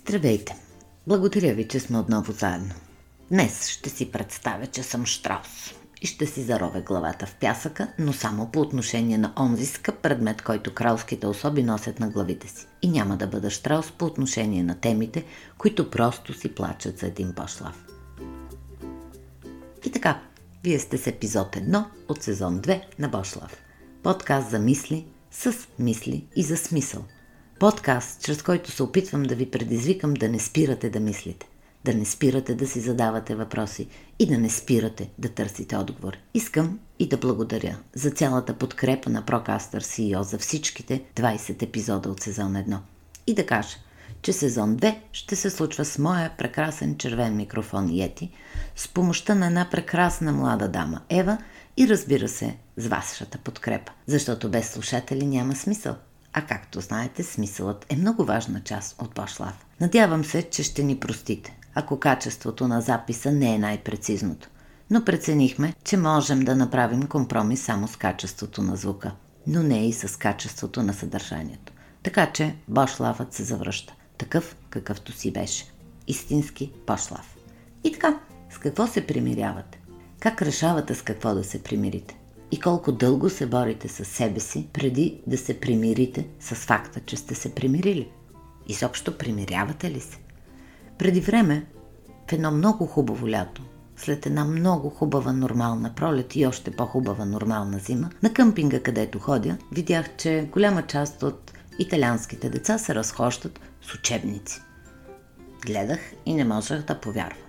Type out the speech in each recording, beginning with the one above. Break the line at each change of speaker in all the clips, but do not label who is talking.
Здравейте! Благодаря ви, че сме отново заедно. Днес ще си представя, че съм Штраус и ще си заровя главата в пясъка, но само по отношение на онзи скъп предмет, който кралските особи носят на главите си. И няма да бъда Штраус по отношение на темите, които просто си плачат за един пошлав. И така, вие сте с епизод 1 от сезон 2 на Бошлав. Подкаст за мисли, с мисли и за смисъл – Подкаст, чрез който се опитвам да ви предизвикам да не спирате да мислите, да не спирате да си задавате въпроси и да не спирате да търсите отговор. Искам и да благодаря за цялата подкрепа на Procaster CEO за всичките 20 епизода от сезон 1. И да кажа, че сезон 2 ще се случва с моя прекрасен червен микрофон Йети, с помощта на една прекрасна млада дама Ева и разбира се, с вашата подкрепа, защото без слушатели няма смисъл. А както знаете, смисълът е много важна част от Башлав. Надявам се, че ще ни простите, ако качеството на записа не е най-прецизното. Но преценихме, че можем да направим компромис само с качеството на звука, но не и с качеството на съдържанието. Така че Башлавът се завръща, такъв какъвто си беше. Истински Башлав. И така, с какво се примирявате? Как решавате с какво да се примирите? И колко дълго се борите с себе си, преди да се примирите с факта, че сте се примирили. Изобщо примирявате ли се? Преди време, в едно много хубаво лято, след една много хубава нормална пролет и още по-хубава нормална зима, на къмпинга, където ходя, видях, че голяма част от италианските деца се разхождат с учебници. Гледах и не можех да повярвам.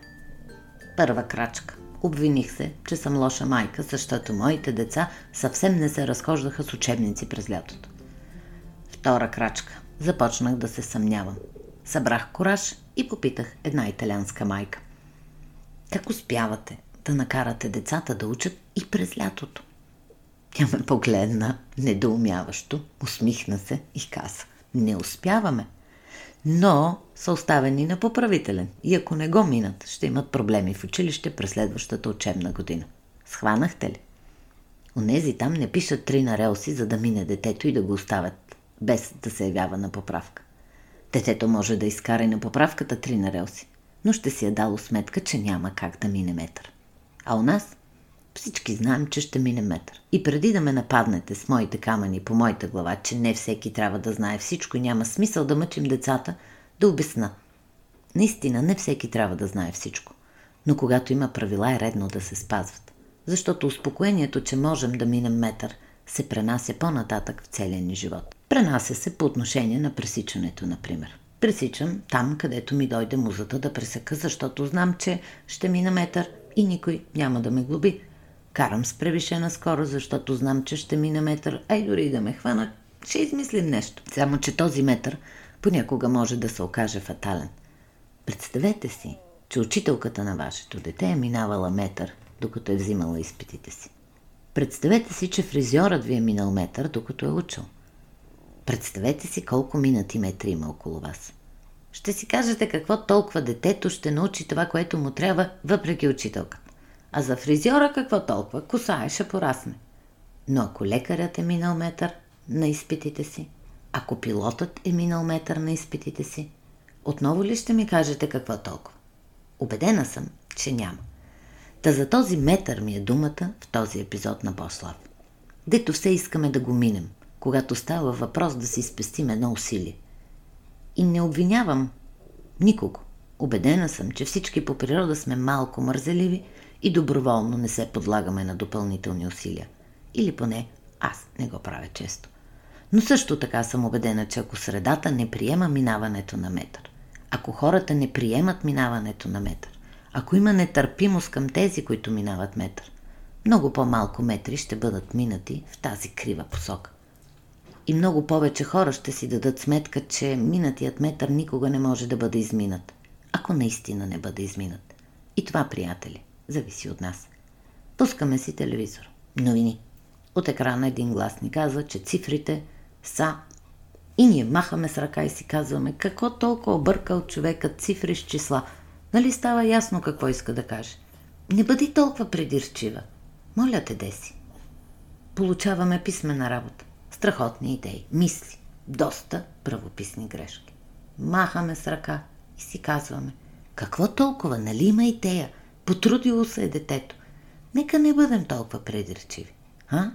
Първа крачка. Обвиних се, че съм лоша майка, защото моите деца съвсем не се разхождаха с учебници през лятото. Втора крачка. Започнах да се съмнявам. Събрах кораж и попитах една италианска майка. Как успявате да накарате децата да учат и през лятото? Тя ме погледна недоумяващо, усмихна се и каза. Не успяваме но са оставени на поправителен и ако не го минат, ще имат проблеми в училище през следващата учебна година. Схванахте ли? Онези там не пишат три на релси, за да мине детето и да го оставят, без да се явява на поправка. Детето може да изкара и на поправката три на релси, но ще си е дало сметка, че няма как да мине метър. А у нас всички знаем, че ще мине метър. И преди да ме нападнете с моите камъни по моята глава, че не всеки трябва да знае всичко и няма смисъл да мъчим децата, да обясна. Наистина, не всеки трябва да знае всичко. Но когато има правила, е редно да се спазват. Защото успокоението, че можем да минем метър, се пренася по-нататък в целия ни живот. Пренася се по отношение на пресичането, например. Пресичам там, където ми дойде музата да пресека, защото знам, че ще мина метър и никой няма да ме глоби. Карам с превишена скорост, защото знам, че ще мина метър, а и дори и да ме хванат, ще измислим нещо. Само, че този метър понякога може да се окаже фатален. Представете си, че учителката на вашето дете е минавала метър, докато е взимала изпитите си. Представете си, че фризьорът ви е минал метър, докато е учил. Представете си колко минати метри има около вас. Ще си кажете какво толкова детето ще научи това, което му трябва, въпреки учителката. А за фризьора какво толкова? Коса ще порасне. Но ако лекарят е минал метър на изпитите си, ако пилотът е минал метър на изпитите си, отново ли ще ми кажете какво толкова? Обедена съм, че няма. Та за този метър ми е думата в този епизод на Бослав. Дето все искаме да го минем, когато става въпрос да си спестим едно усилие. И не обвинявам никого. Обедена съм, че всички по природа сме малко мързеливи и доброволно не се подлагаме на допълнителни усилия. Или поне аз не го правя често. Но също така съм убедена, че ако средата не приема минаването на метър, ако хората не приемат минаването на метър, ако има нетърпимост към тези, които минават метър, много по-малко метри ще бъдат минати в тази крива посока. И много повече хора ще си дадат сметка, че минатият метър никога не може да бъде изминат, ако наистина не бъде изминат. И това, приятели, зависи от нас. Пускаме си телевизор. Новини. От екрана един глас ни казва, че цифрите са и ние махаме с ръка и си казваме какво толкова объркал човекът цифри с числа. Нали става ясно какво иска да каже? Не бъди толкова придирчива. Моля те, Деси. Получаваме писмена работа. Страхотни идеи, мисли, доста правописни грешки. Махаме с ръка И си казваме, какво толкова, нали има и тея? Потрудило се е детето. Нека не бъдем толкова предречиви. А?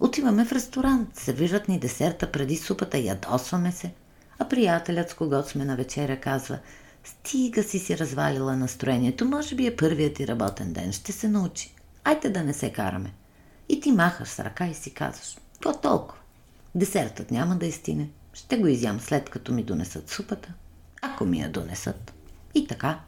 Отиваме в ресторант, сервират ни десерта преди супата, ядосваме се. А приятелят, с когото сме на вечеря, казва Стига си си развалила настроението, може би е първият ти работен ден, ще се научи. Айде да не се караме. И ти махаш с ръка и си казваш, какво толкова? Десертът няма да изтине. Ще го изям след като ми донесат супата. Ако ми я донесат. И така.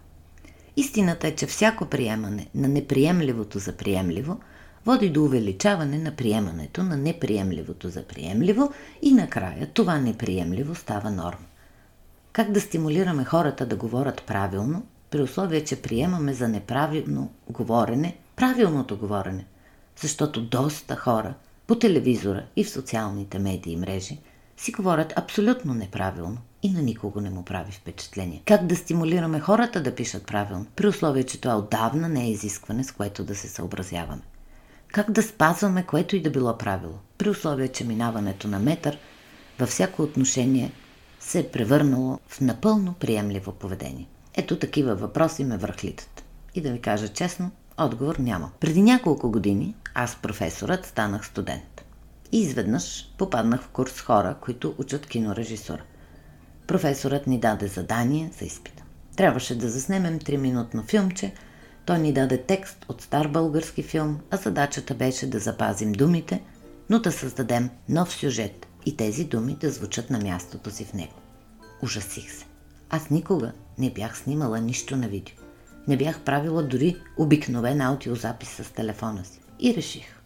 Истината е, че всяко приемане на неприемливото за приемливо води до увеличаване на приемането на неприемливото за приемливо и накрая това неприемливо става норма. Как да стимулираме хората да говорят правилно, при условие, че приемаме за неправилно говорене правилното говорене? Защото доста хора по телевизора и в социалните медии и мрежи си говорят абсолютно неправилно и на никого не му прави впечатление. Как да стимулираме хората да пишат правилно, при условие, че това отдавна не е изискване, с което да се съобразяваме? Как да спазваме което и да било правило, при условие, че минаването на метър във всяко отношение се е превърнало в напълно приемливо поведение? Ето такива въпроси ме върхлитат. И да ви кажа честно, отговор няма. Преди няколко години аз, професорът, станах студент. И изведнъж попаднах в курс хора, които учат кинорежисура. Професорът ни даде задание за изпита. Трябваше да заснемем 3-минутно филмче. Той ни даде текст от стар български филм, а задачата беше да запазим думите, но да създадем нов сюжет и тези думи да звучат на мястото си в него. Ужасих се. Аз никога не бях снимала нищо на видео. Не бях правила дори обикновен аудиозапис с телефона си. И реших,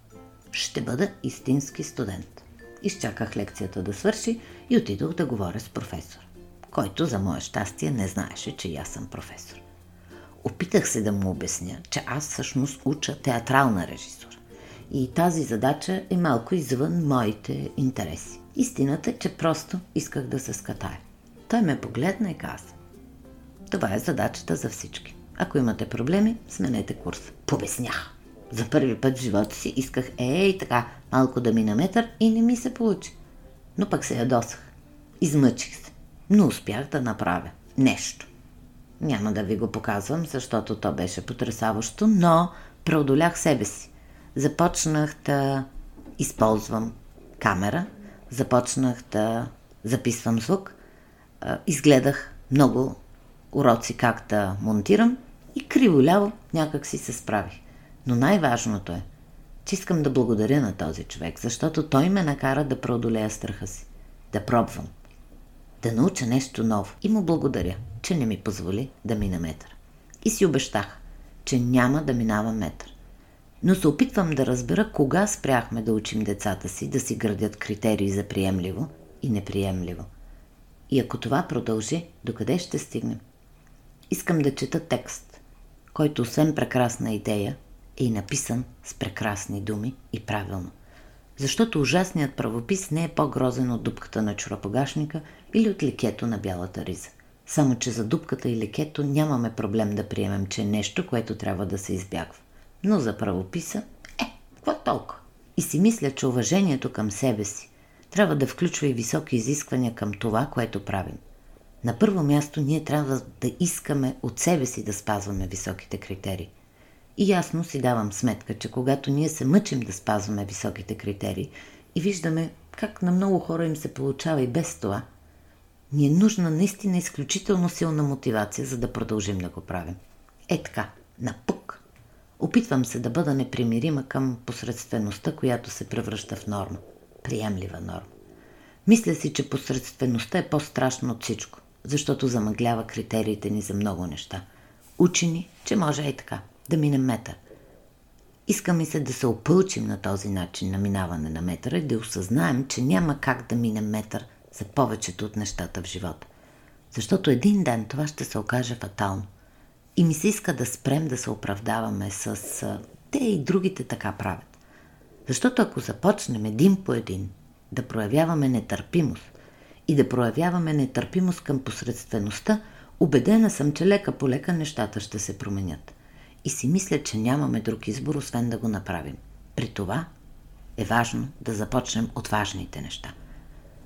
ще бъда истински студент. Изчаках лекцията да свърши и отидох да говоря с професор, който за мое щастие не знаеше, че аз съм професор. Опитах се да му обясня, че аз всъщност уча театрална режисура. И тази задача е малко извън моите интереси. Истината е, че просто исках да се скатая. Той ме погледна и каза. Това е задачата за всички. Ако имате проблеми, сменете курс. Побеснях. За първи път в живота си исках ей така малко да ми метър и не ми се получи. Но пък се ядосах. Измъчих се. Но успях да направя нещо. Няма да ви го показвам, защото то беше потрясаващо, но преодолях себе си. Започнах да използвам камера, започнах да записвам звук, изгледах много уроци как да монтирам и криво-ляво някак си се справих. Но най-важното е, че искам да благодаря на този човек, защото той ме накара да преодолея страха си, да пробвам, да науча нещо ново и му благодаря, че не ми позволи да мина метър. И си обещах, че няма да минава метър. Но се опитвам да разбера кога спряхме да учим децата си да си градят критерии за приемливо и неприемливо. И ако това продължи, докъде ще стигнем? Искам да чета текст, който освен прекрасна идея, е написан с прекрасни думи и правилно. Защото ужасният правопис не е по-грозен от дупката на чуропогашника или от лекето на бялата риза. Само, че за дупката и лекето нямаме проблем да приемем, че е нещо, което трябва да се избягва. Но за правописа, е, какво толкова? И си мисля, че уважението към себе си трябва да включва и високи изисквания към това, което правим. На първо място ние трябва да искаме от себе си да спазваме високите критерии – и ясно си давам сметка, че когато ние се мъчим да спазваме високите критерии и виждаме как на много хора им се получава и без това, ни е нужна наистина изключително силна мотивация, за да продължим да го правим. Е така, на пук. Опитвам се да бъда непримирима към посредствеността, която се превръща в норма. Приемлива норма. Мисля си, че посредствеността е по-страшна от всичко, защото замъглява критериите ни за много неща. Учени, че може и така да минем метър. Иска ми се да се опълчим на този начин на минаване на метъра и да осъзнаем, че няма как да минем метър за повечето от нещата в живота. Защото един ден това ще се окаже фатално. И ми се иска да спрем да се оправдаваме с те и другите така правят. Защото ако започнем един по един да проявяваме нетърпимост и да проявяваме нетърпимост към посредствеността, убедена съм, че лека по лека нещата ще се променят и си мисля, че нямаме друг избор, освен да го направим. При това е важно да започнем от важните неща.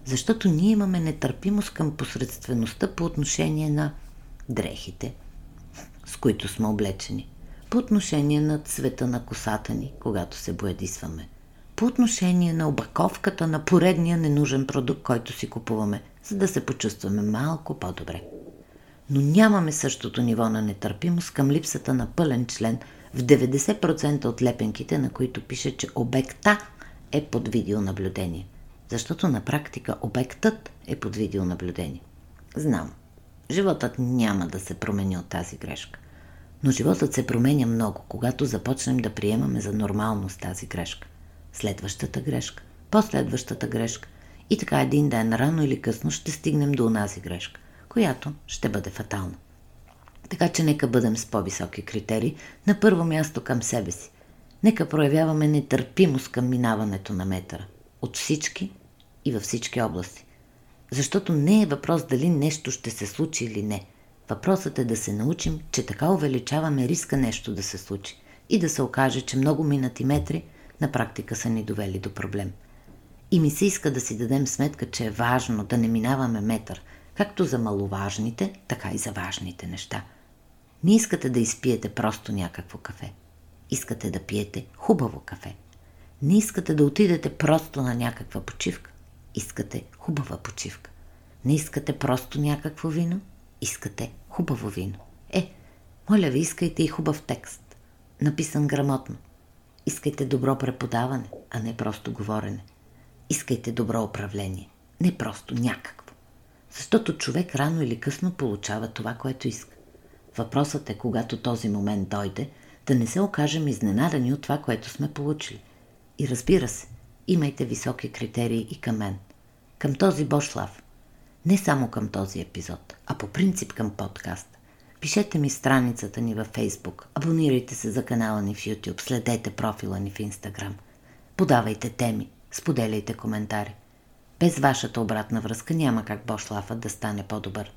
Защото ние имаме нетърпимост към посредствеността по отношение на дрехите, с които сме облечени, по отношение на цвета на косата ни, когато се боядисваме, по отношение на обаковката на поредния ненужен продукт, който си купуваме, за да се почувстваме малко по-добре. Но нямаме същото ниво на нетърпимост към липсата на пълен член в 90% от лепенките, на които пише, че обекта е под видеонаблюдение. Защото на практика обектът е под видеонаблюдение. Знам, животът няма да се промени от тази грешка. Но животът се променя много, когато започнем да приемаме за нормалност тази грешка. Следващата грешка, последващата грешка. И така един ден, рано или късно, ще стигнем до онази грешка, която ще бъде фатална. Така че нека бъдем с по-високи критерии, на първо място към себе си. Нека проявяваме нетърпимост към минаването на метъра. От всички и във всички области. Защото не е въпрос дали нещо ще се случи или не. Въпросът е да се научим, че така увеличаваме риска нещо да се случи и да се окаже, че много минати метри на практика са ни довели до проблем. И ми се иска да си дадем сметка, че е важно да не минаваме метър, както за маловажните, така и за важните неща. Не искате да изпиете просто някакво кафе. Искате да пиете хубаво кафе. Не искате да отидете просто на някаква почивка. Искате хубава почивка. Не искате просто някакво вино. Искате хубаво вино. Е, моля ви, искайте и хубав текст. Написан грамотно. Искайте добро преподаване, а не просто говорене. Искайте добро управление, не просто някакво. Защото човек рано или късно получава това, което иска. Въпросът е, когато този момент дойде, да не се окажем изненадани от това, което сме получили. И разбира се, имайте високи критерии и към мен. Към този Бошлав. Не само към този епизод, а по принцип към подкаст. Пишете ми страницата ни във Facebook, абонирайте се за канала ни в YouTube, следете профила ни в Instagram. Подавайте теми, споделяйте коментари. Без вашата обратна връзка няма как Бошлафът да стане по-добър.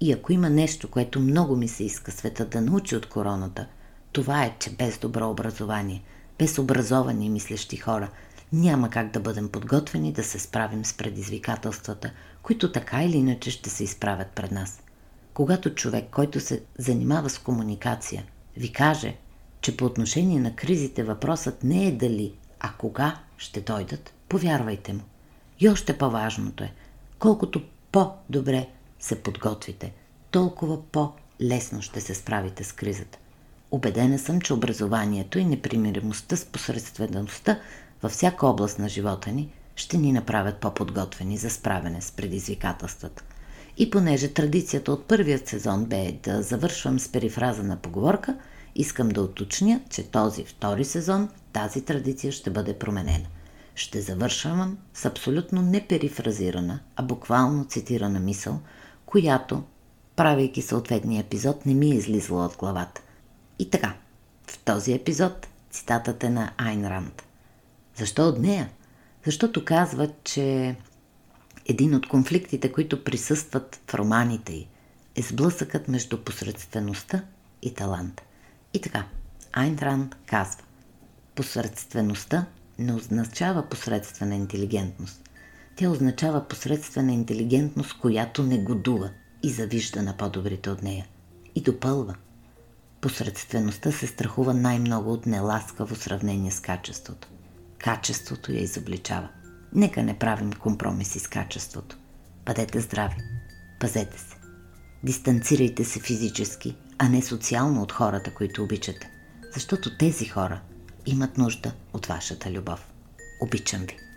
И ако има нещо, което много ми се иска света да научи от короната, това е, че без добро образование, без образовани и мислещи хора, няма как да бъдем подготвени да се справим с предизвикателствата, които така или иначе ще се изправят пред нас. Когато човек, който се занимава с комуникация, ви каже, че по отношение на кризите въпросът не е дали, а кога ще дойдат, повярвайте му. И още по-важното е, колкото по-добре се подготвите, толкова по-лесно ще се справите с кризата. Обедена съм, че образованието и непримиримостта с посредствеността във всяка област на живота ни ще ни направят по-подготвени за справяне с предизвикателствата. И понеже традицията от първият сезон бе да завършвам с перифраза на поговорка, искам да уточня, че този втори сезон тази традиция ще бъде променена. Ще завършвам с абсолютно не перифразирана, а буквално цитирана мисъл, която, правейки съответния епизод, не ми е излизала от главата. И така, в този епизод цитатът е на Айн Ранд. Защо от нея? Защото казва, че един от конфликтите, които присъстват в романите й, е сблъсъкът между посредствеността и талант. И така, Айн Ранд казва, посредствеността не означава посредствена интелигентност. Тя означава посредствена интелигентност, която не годува и завижда на по-добрите от нея. И допълва. Посредствеността се страхува най-много от неласкаво сравнение с качеството. Качеството я изобличава. Нека не правим компромиси с качеството. Бъдете здрави. Пазете се. Дистанцирайте се физически, а не социално от хората, които обичате. Защото тези хора имат нужда от вашата любов. Обичам ви.